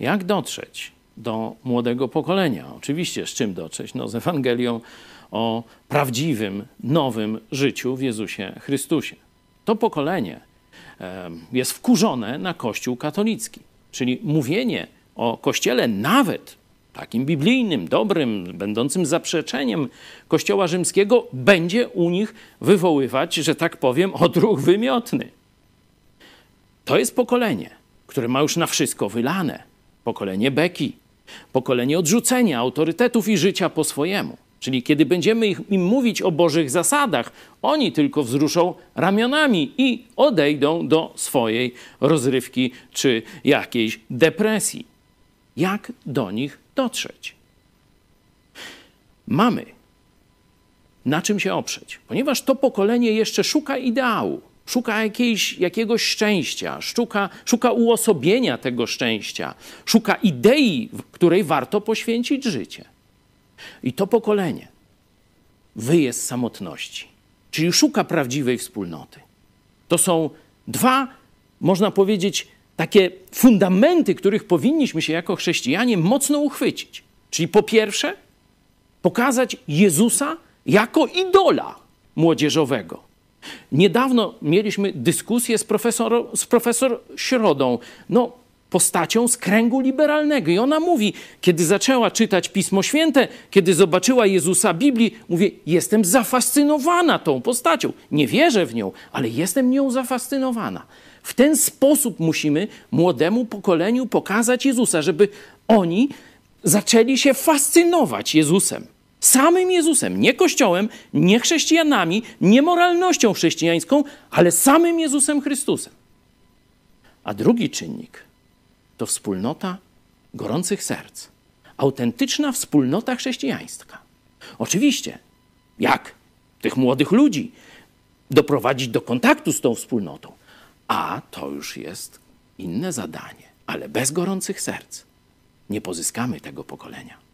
Jak dotrzeć do młodego pokolenia? Oczywiście, z czym dotrzeć? No, z Ewangelią o prawdziwym, nowym życiu w Jezusie Chrystusie. To pokolenie jest wkurzone na Kościół katolicki, czyli mówienie o Kościele nawet takim biblijnym, dobrym, będącym zaprzeczeniem Kościoła rzymskiego, będzie u nich wywoływać, że tak powiem, odruch wymiotny. To jest pokolenie, które ma już na wszystko wylane. Pokolenie beki, pokolenie odrzucenia autorytetów i życia po swojemu. Czyli kiedy będziemy im mówić o Bożych zasadach, oni tylko wzruszą ramionami i odejdą do swojej rozrywki czy jakiejś depresji. Jak do nich dotrzeć? Mamy na czym się oprzeć, ponieważ to pokolenie jeszcze szuka ideału, szuka jakiejś, jakiegoś szczęścia, szuka, szuka uosobienia tego szczęścia, szuka idei, której warto poświęcić życie. I to pokolenie wyje z samotności, czyli szuka prawdziwej wspólnoty. To są dwa, można powiedzieć, takie fundamenty, których powinniśmy się jako chrześcijanie mocno uchwycić. Czyli po pierwsze, pokazać Jezusa jako idola młodzieżowego. Niedawno mieliśmy dyskusję z profesor, z profesor Środą. No, postacią z kręgu liberalnego. I ona mówi, kiedy zaczęła czytać Pismo Święte, kiedy zobaczyła Jezusa Biblii, mówi, jestem zafascynowana tą postacią. Nie wierzę w nią, ale jestem nią zafascynowana. W ten sposób musimy młodemu pokoleniu pokazać Jezusa, żeby oni zaczęli się fascynować Jezusem. Samym Jezusem, nie Kościołem, nie chrześcijanami, nie moralnością chrześcijańską, ale samym Jezusem Chrystusem. A drugi czynnik – to wspólnota gorących serc, autentyczna wspólnota chrześcijańska. Oczywiście, jak tych młodych ludzi doprowadzić do kontaktu z tą wspólnotą? A to już jest inne zadanie, ale bez gorących serc nie pozyskamy tego pokolenia.